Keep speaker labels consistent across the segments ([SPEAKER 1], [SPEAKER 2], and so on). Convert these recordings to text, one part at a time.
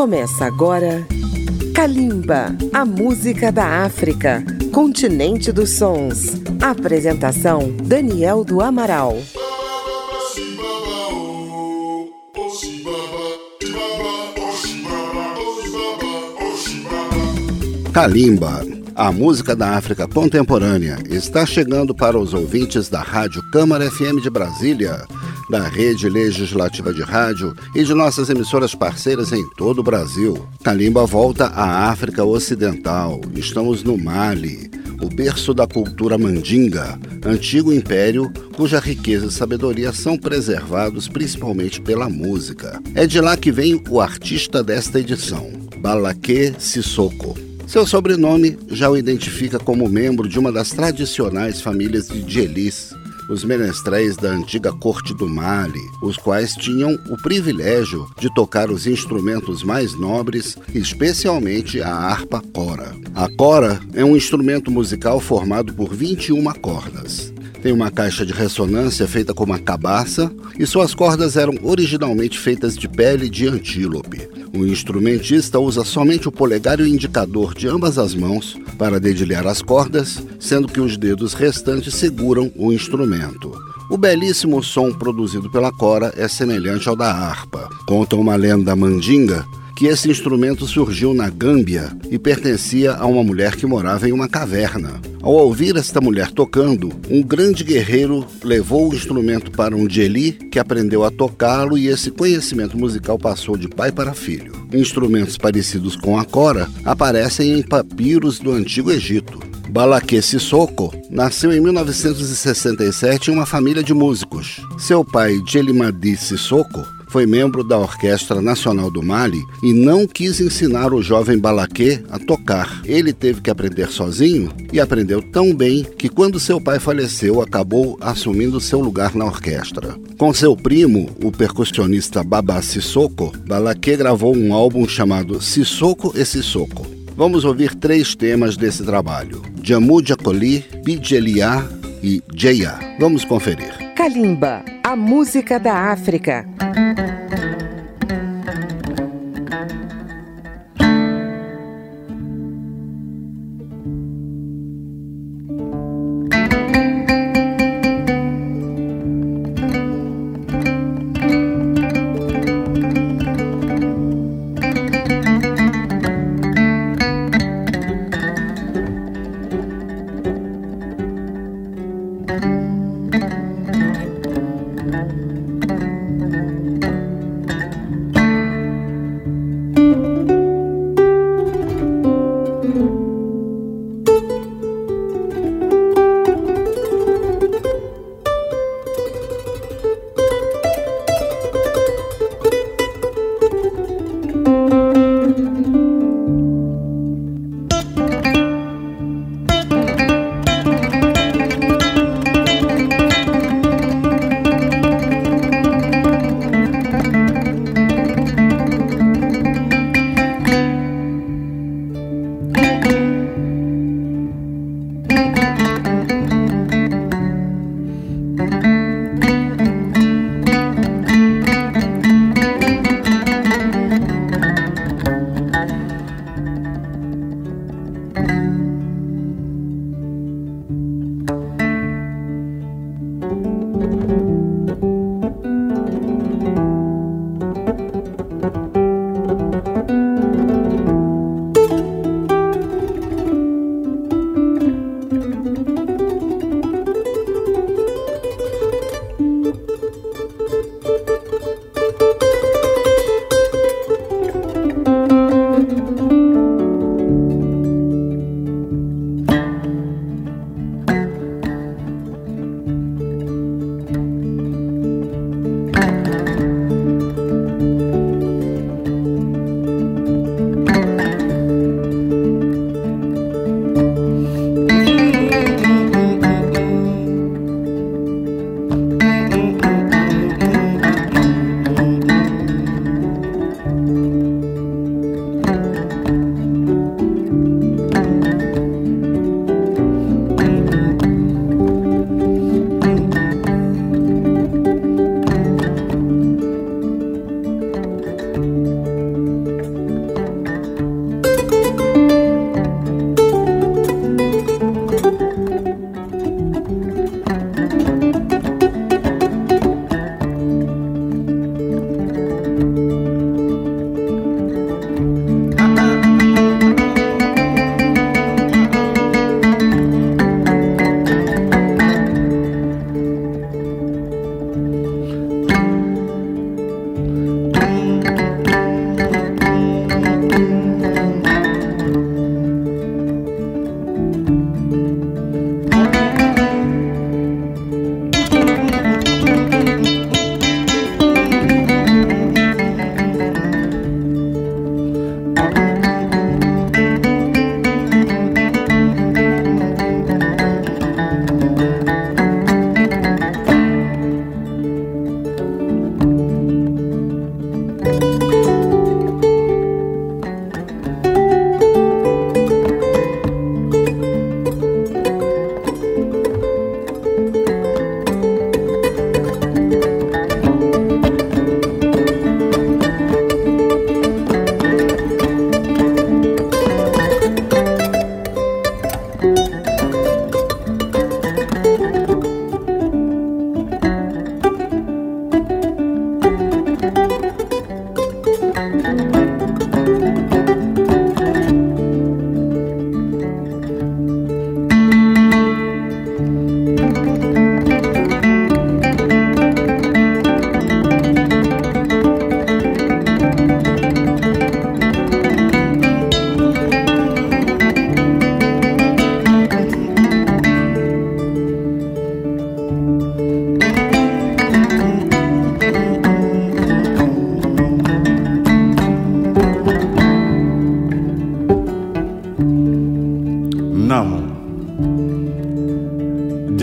[SPEAKER 1] Começa agora Kalimba, a música da África, continente dos sons. Apresentação Daniel do Amaral.
[SPEAKER 2] Kalimba, a música da África contemporânea, está chegando para os ouvintes da Rádio Câmara FM de Brasília da Rede Legislativa de Rádio e de nossas emissoras parceiras em todo o Brasil. Kalimba volta à África Ocidental. Estamos no Mali, o berço da cultura mandinga, antigo império cuja riqueza e sabedoria são preservados principalmente pela música. É de lá que vem o artista desta edição, Balaké Sissoko. Seu sobrenome já o identifica como membro de uma das tradicionais famílias de Djelis, os menestréis da antiga corte do Mali, os quais tinham o privilégio de tocar os instrumentos mais nobres, especialmente a harpa cora. A cora é um instrumento musical formado por 21 cordas. Tem uma caixa de ressonância feita com uma cabaça e suas cordas eram originalmente feitas de pele de antílope. O instrumentista usa somente o polegar e o indicador de ambas as mãos para dedilhar as cordas, sendo que os dedos restantes seguram o instrumento. O belíssimo som produzido pela cora é semelhante ao da harpa. Conta uma lenda mandinga que esse instrumento surgiu na Gâmbia e pertencia a uma mulher que morava em uma caverna. Ao ouvir esta mulher tocando, um grande guerreiro levou o instrumento para um Djeli que aprendeu a tocá-lo e esse conhecimento musical passou de pai para filho. Instrumentos parecidos com a cora aparecem em papiros do Antigo Egito. Balaké Sissoko nasceu em 1967 em uma família de músicos. Seu pai, Djelimadi Sissoko, foi membro da Orquestra Nacional do Mali e não quis ensinar o jovem Balaquê a tocar. Ele teve que aprender sozinho e aprendeu tão bem que quando seu pai faleceu, acabou assumindo seu lugar na orquestra. Com seu primo, o percussionista Baba Sissoko, Balaquê gravou um álbum chamado Sissoko e Sissoko. Vamos ouvir três temas desse trabalho: Jamu Jacoli, Bidjelia e Jeia. Vamos conferir.
[SPEAKER 1] Kalimba, a música da África.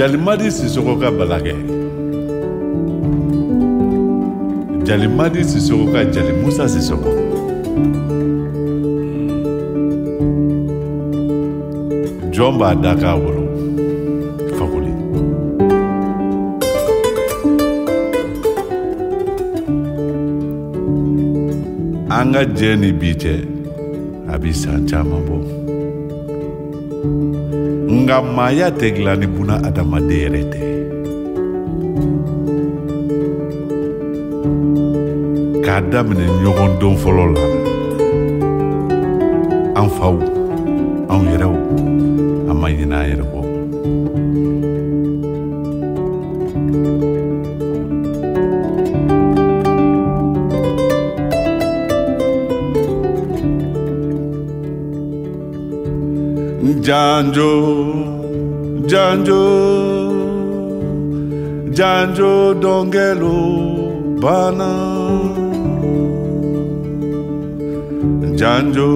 [SPEAKER 3] Jalimadi sisoko ka balakɛ jalimadi sisoko ka jali musa sisoko jɔn b'a da k'a wolo. Fakoli an ka jɛ ni bi cɛ a bi san caman bɔ nka maaya tɛ dilan ni buna adamaden yɛrɛ tɛ k'a daminɛ ɲɔgɔn don fɔlɔ la an faw anw yɛrɛw an ma ɲinɛ an yɛrɛ kɔ janjo janjo janjo dongelo bana. Janjo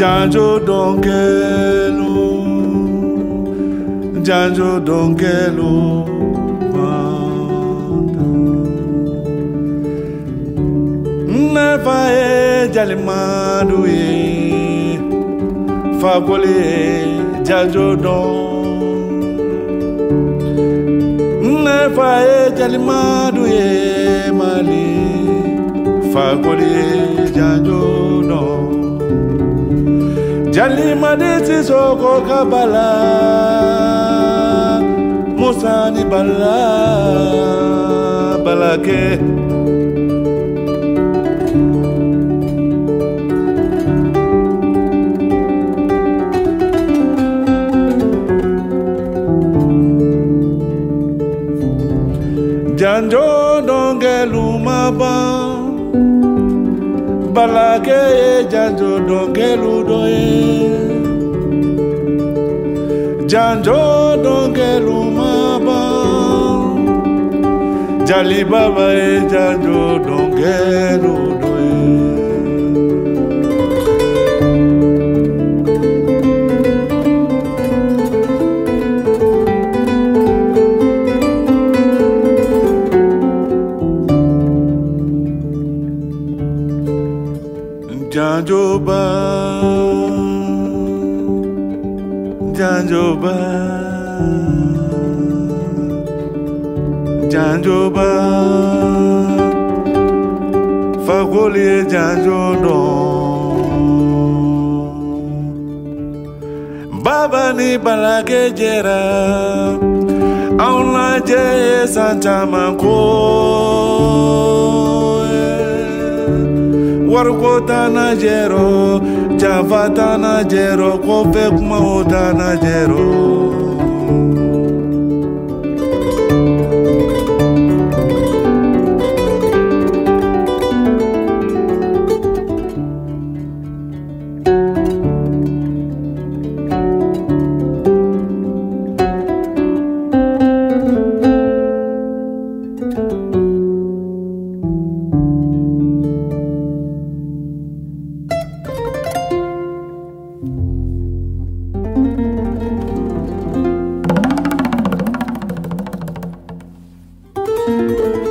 [SPEAKER 3] janjo dongelo janjo dongelo nefa e jalimadu ye fagole jajodon nne fa jali madu e mali. Fagole jajodon jalimade sisoko kabala. Musa ni bala balake. balaban balake ye janjo dɔnkɛlu dɔ ye janjo jali baba ye janjo Janjoba. Janjoba. Fagolie Janjodon Baba ni balage jera. Aula je santa manko. Warukota na jero. Chavatana jero, kofe kumaotana jero. Música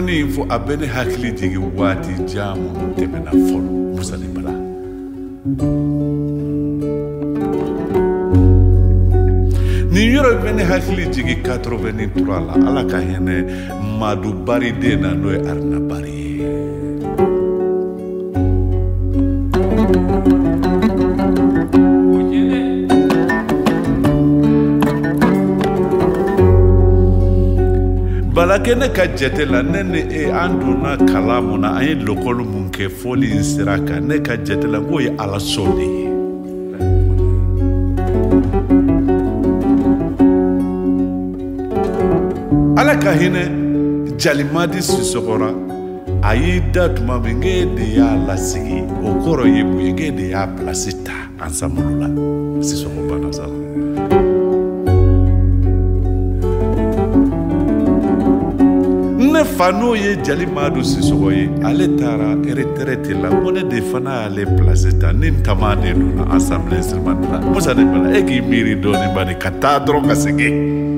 [SPEAKER 3] tana fo a bɛ ne hakili jigin waati jan minnu tɛmɛna fɔlɔ musani bala nin yɔrɔ bɛ ne hakili jigin 83 la ala ka hinɛ madu bari den na n'o ye arina bari balakɛ ne ka jate la ne ni e an donna kalan mun na an ye lokɔli mun kɛ fɔli in sira kan ne ka jate la k'o ye ala sɔn de ye ala ka hinɛ jalimadi sisɔgɔra a y'i da tuma min k'e de y'a lasigi o kɔrɔ ye mun ye k'e de y'a pilasi ta ansamulu la sisɔgɔ banna sa fa n'o ye jali madu sisɔgɔ ye. Ale taara retraite la. Ko ne de fana y'ale place ta. Ni n tama de donna assemblée sirmani la musa ne bala e k'i miiri dɔɔni bani ka taa dɔrɔn ka segin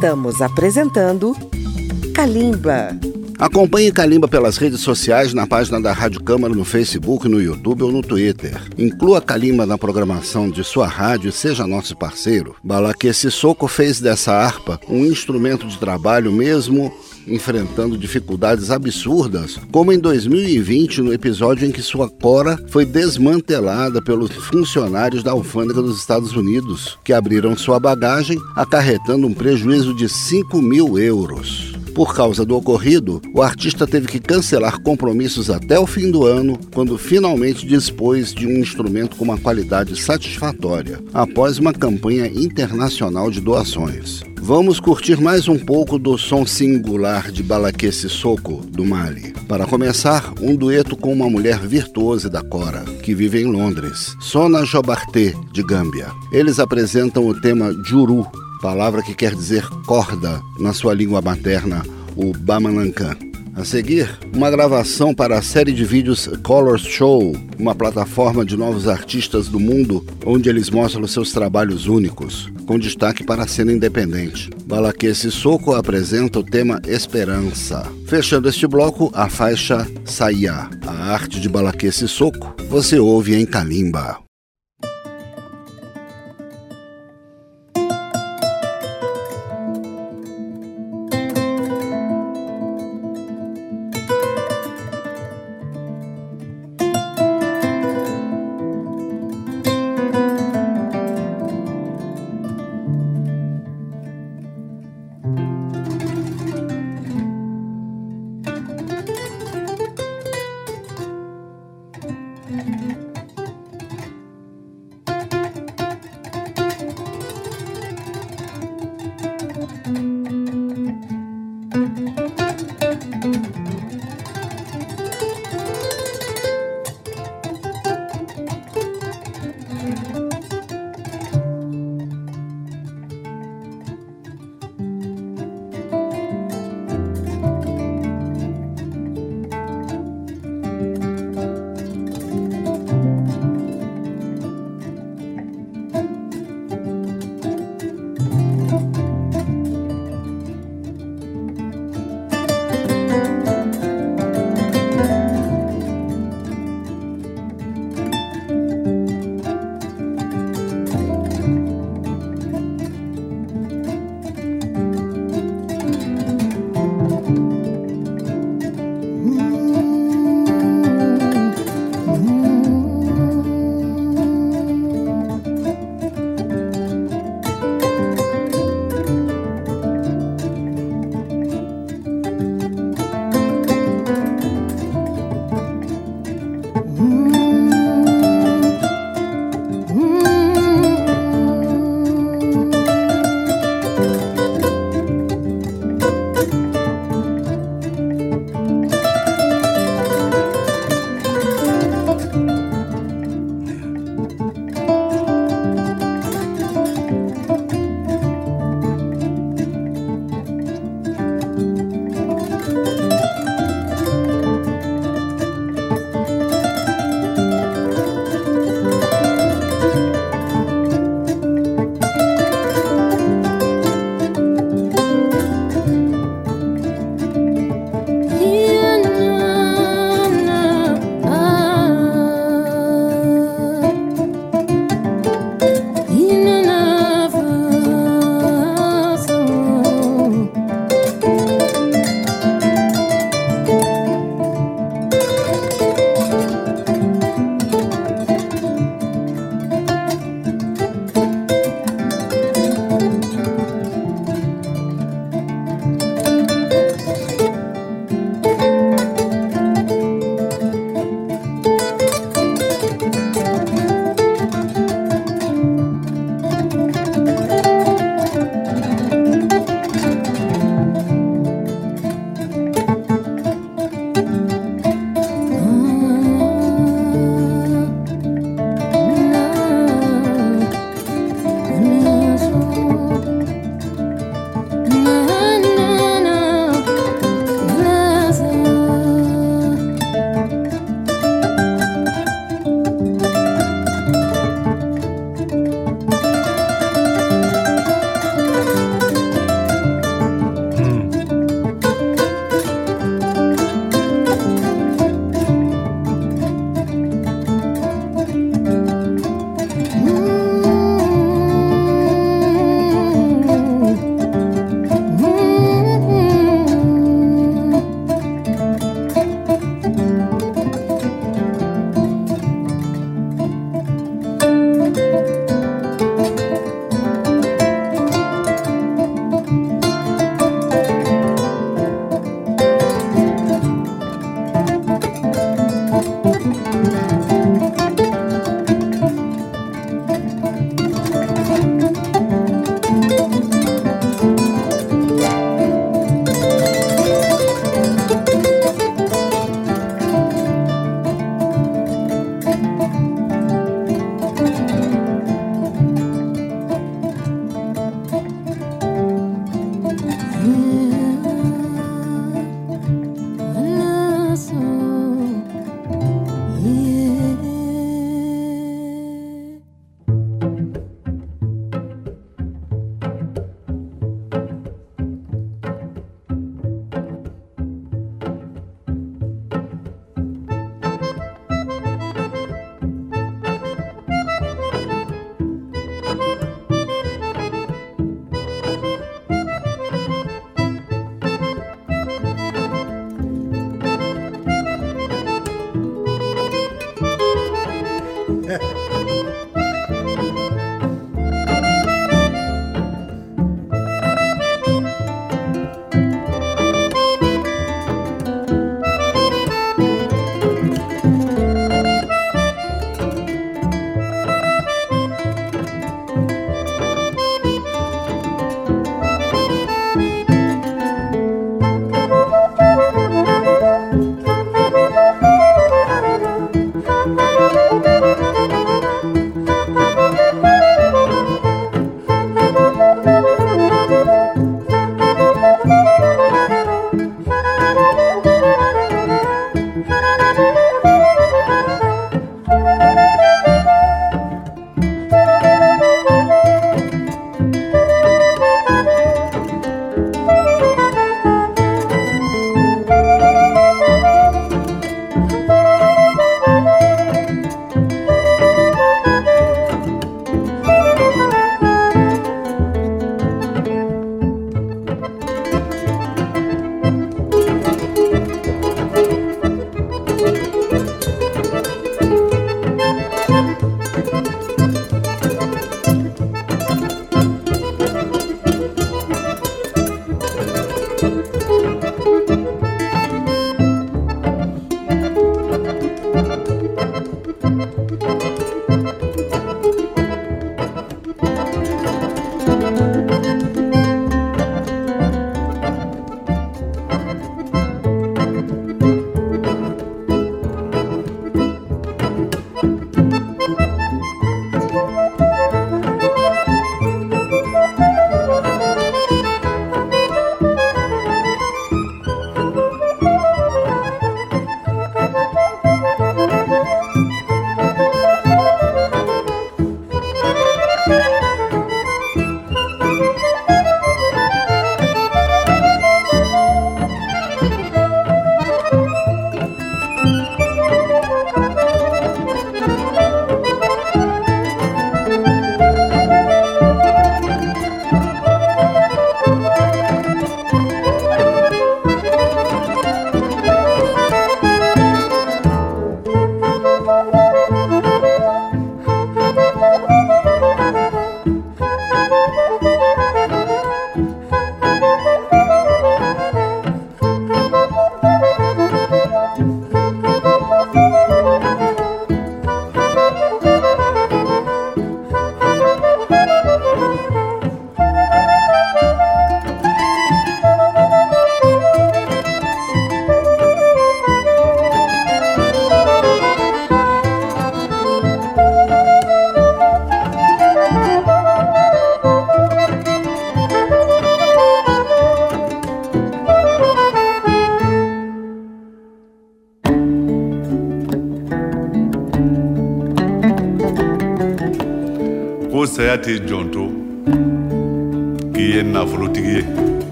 [SPEAKER 1] Estamos apresentando Kalimba.
[SPEAKER 2] Acompanhe Calimba pelas redes sociais, na página da Rádio Câmara, no Facebook, no YouTube ou no Twitter. Inclua Calimba na programação de sua rádio e seja nosso parceiro. Balaque Soco fez dessa harpa um instrumento de trabalho mesmo enfrentando dificuldades absurdas, como em 2020, no episódio em que sua cora foi desmantelada pelos funcionários da alfândega dos Estados Unidos, que abriram sua bagagem, acarretando um prejuízo de 5 mil euros. Por causa do ocorrido, o artista teve que cancelar compromissos até o fim do ano, quando finalmente dispôs de um instrumento com uma qualidade satisfatória, após uma campanha internacional de doações. Vamos curtir mais um pouco do som singular de Balaque Sissoko, do Mali. Para começar, um dueto com uma mulher virtuosa da Cora, que vive em Londres, Sona Jobarté, de Gâmbia. Eles apresentam o tema Juru, palavra que quer dizer corda na sua língua materna, o Bamanankan. A seguir, uma gravação para a série de vídeos Colors Show, uma plataforma de novos artistas do mundo onde eles mostram seus trabalhos únicos, com destaque para a cena independente. Balaque Soco apresenta o tema Esperança. Fechando este bloco, a faixa Saia, a arte de Balaque Soco, você ouve em Kalimba.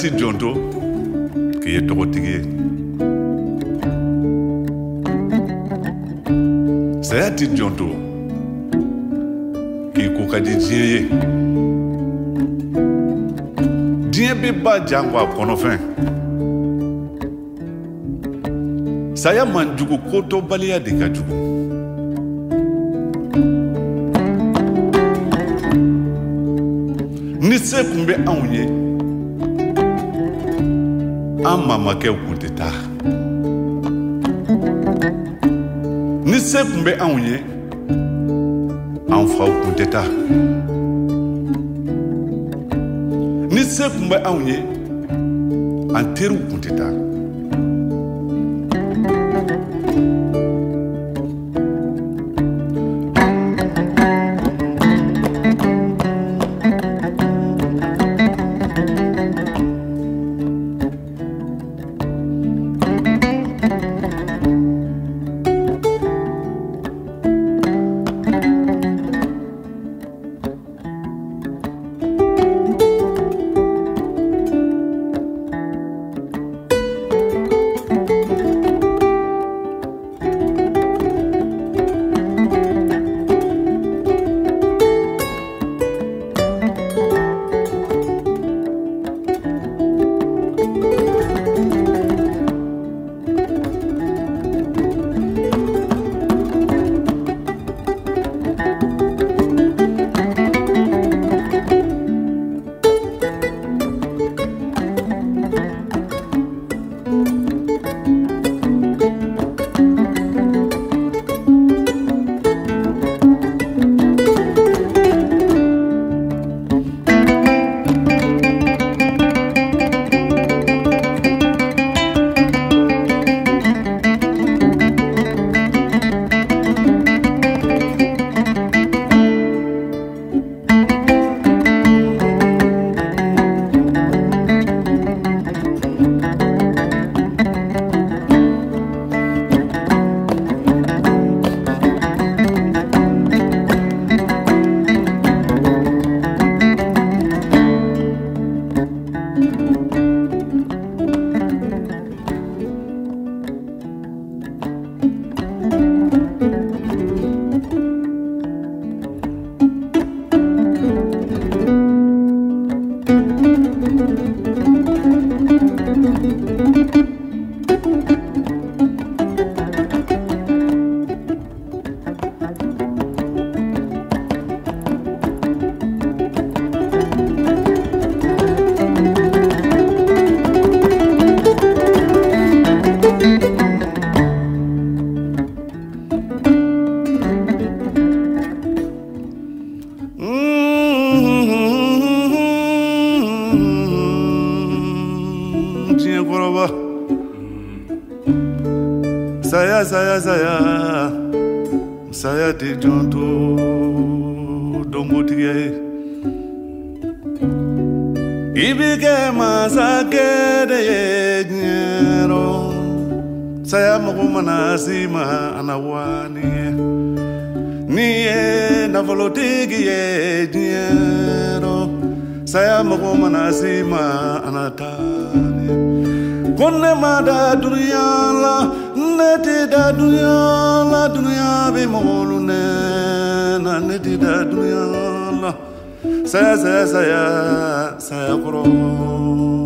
[SPEAKER 3] T'i jɔnto k'i ye tɔgɔtigi ye. Saya t'i jɔnto k'i ko ka di diɲɛ ye. Diɲɛ bɛ ba jango a kɔnɔfɛn saya man jugu kotɔbaliya de ka jugu. Ni se kun bɛ anw ye an mamakɛw kun tɛ taa ni se kun bɛ anw ye an faw kun tɛ taa ni se kun bɛ anw ye an teriw kun tɛ taa Saya saya saya Saya di jonto. Dongo tige Ibike masake de nyero. Saya mogo manasima anawani. Niye navolo tige nyero. Saya mau mogo manasima anatani. Kone mada duriyala ne da dunya la dunya be molu ne na ne da dunya la. Sa sa sa ya sa ya qur'an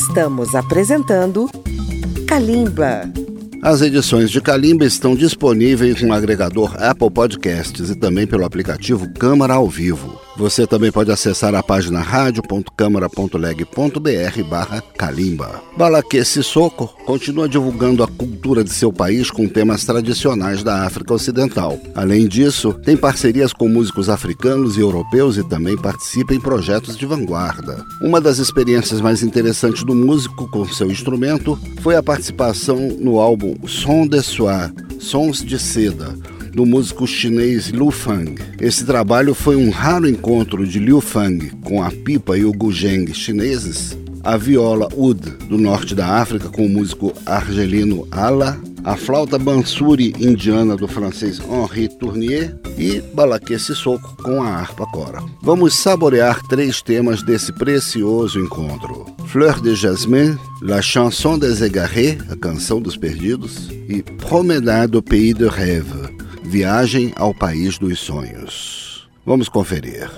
[SPEAKER 1] Estamos apresentando Kalimba.
[SPEAKER 2] As edições de Kalimba estão disponíveis no agregador Apple Podcasts e também pelo aplicativo Câmara ao Vivo. Você também pode acessar a página radio.câmara.leg.br barra Kalimba. Balaque Sissoko continua divulgando a cultura de seu país com temas tradicionais da África Ocidental. Além disso, tem parcerias com músicos africanos e europeus e também participa em projetos de vanguarda. Uma das experiências mais interessantes do músico com seu instrumento foi a participação no álbum Som de Soie, Sons de Seda, do músico chinês Liu Fang. Esse trabalho foi um raro encontro de Liu Fang com a pipa e o guzheng chineses, a viola oud do norte da África com o músico argelino Ala, a flauta bansuri indiana do francês Henri Tournier e Balaké Sissoko com a harpa cora. Vamos saborear três temas desse precioso encontro. Fleur de Jasmin, La Chanson des Égarés, a canção dos perdidos, e Promenade au Pays de Rêve, Viagem ao País dos Sonhos. Vamos conferir.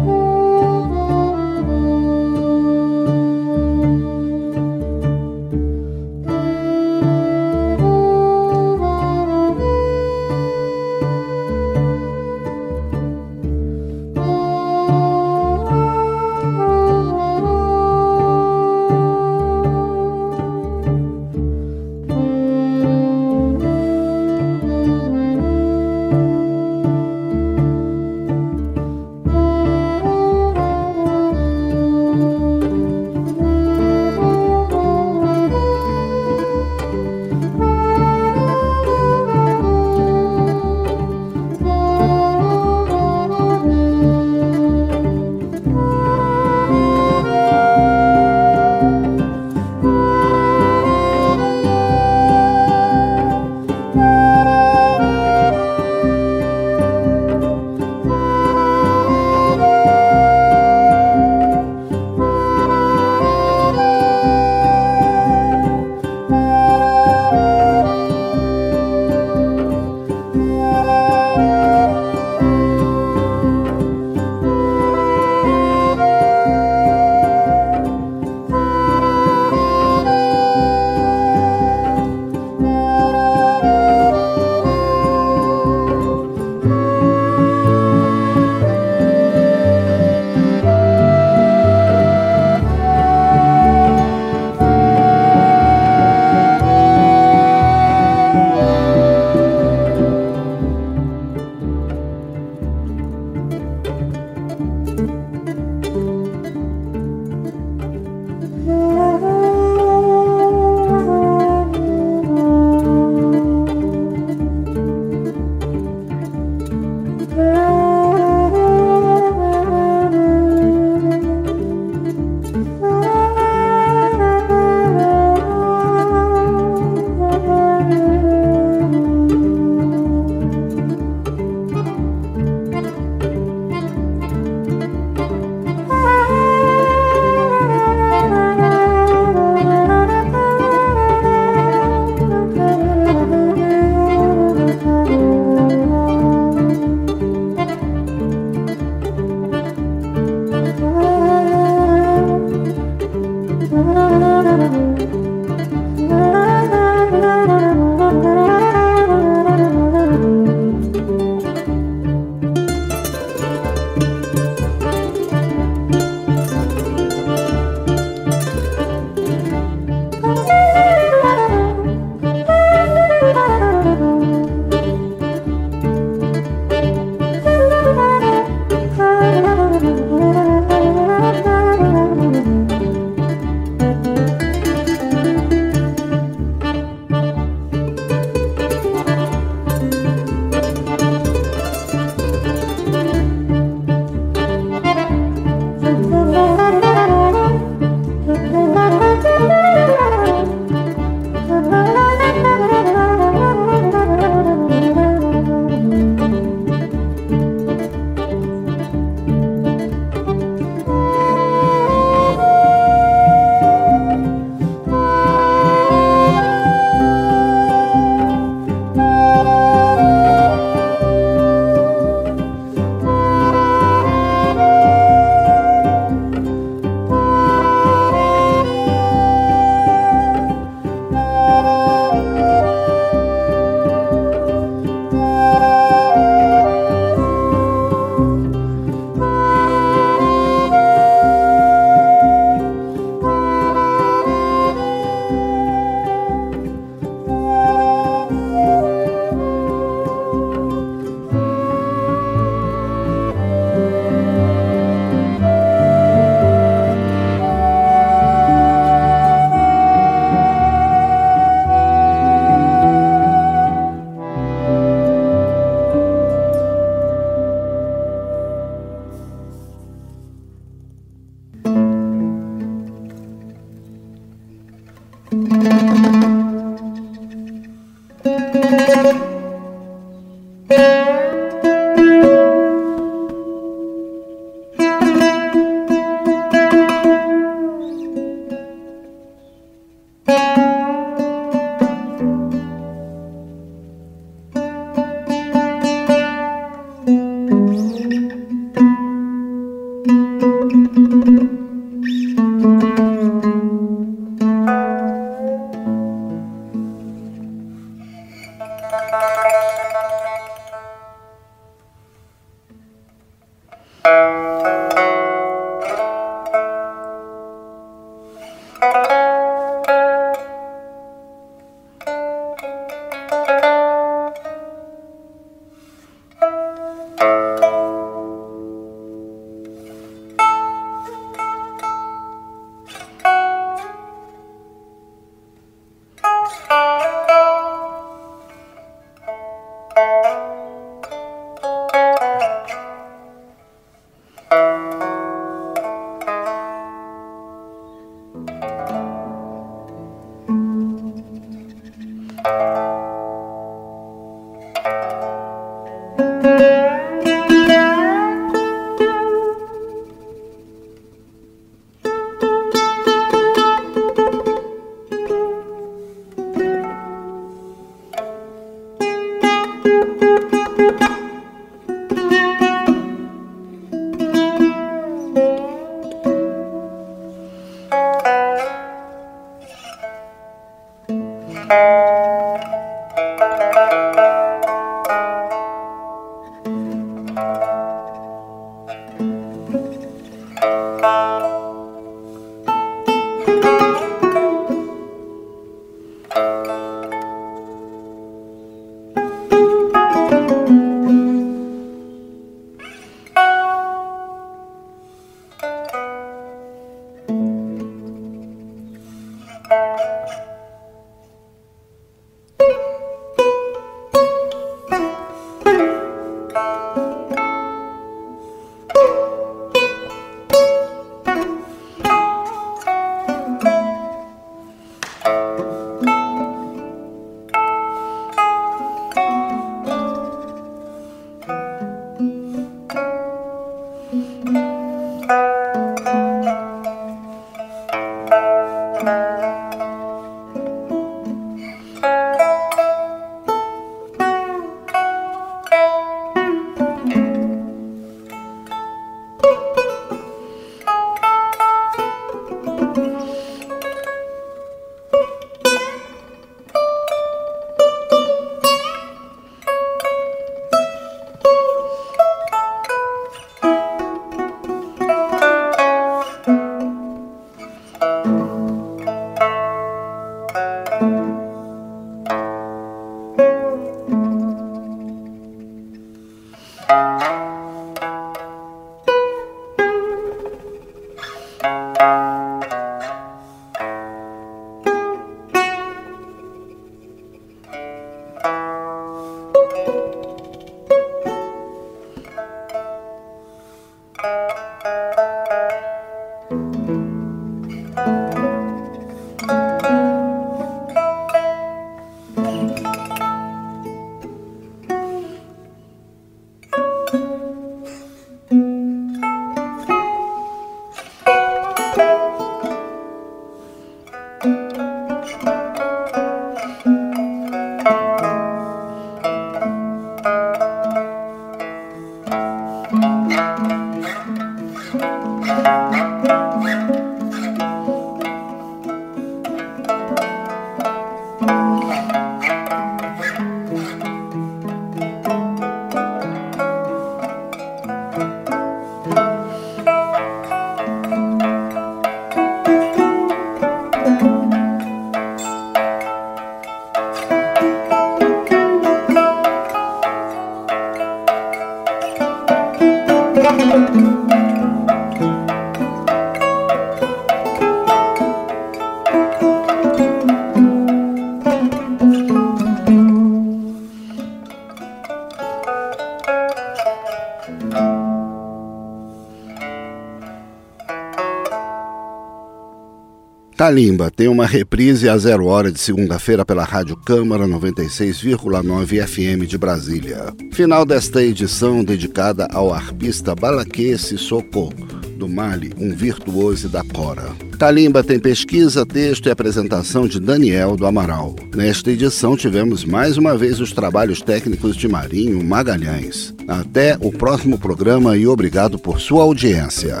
[SPEAKER 2] Talimba tem uma reprise a zero hora de segunda-feira pela Rádio Câmara 96,9 FM de Brasília. Final desta edição dedicada ao arpista Balaque Sissoko, do Mali, um virtuoso da cora. Talimba tem pesquisa, texto e apresentação de Daniel do Amaral. Nesta edição tivemos mais uma vez os trabalhos técnicos de Marinho Magalhães. Até o próximo programa e obrigado por sua audiência.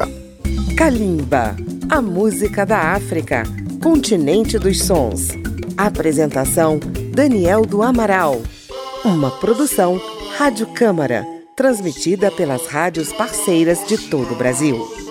[SPEAKER 1] Kalimba, a música da África, continente dos sons. Apresentação: Daniel do Amaral. Uma produção Rádio Câmara, transmitida pelas rádios parceiras de todo o Brasil.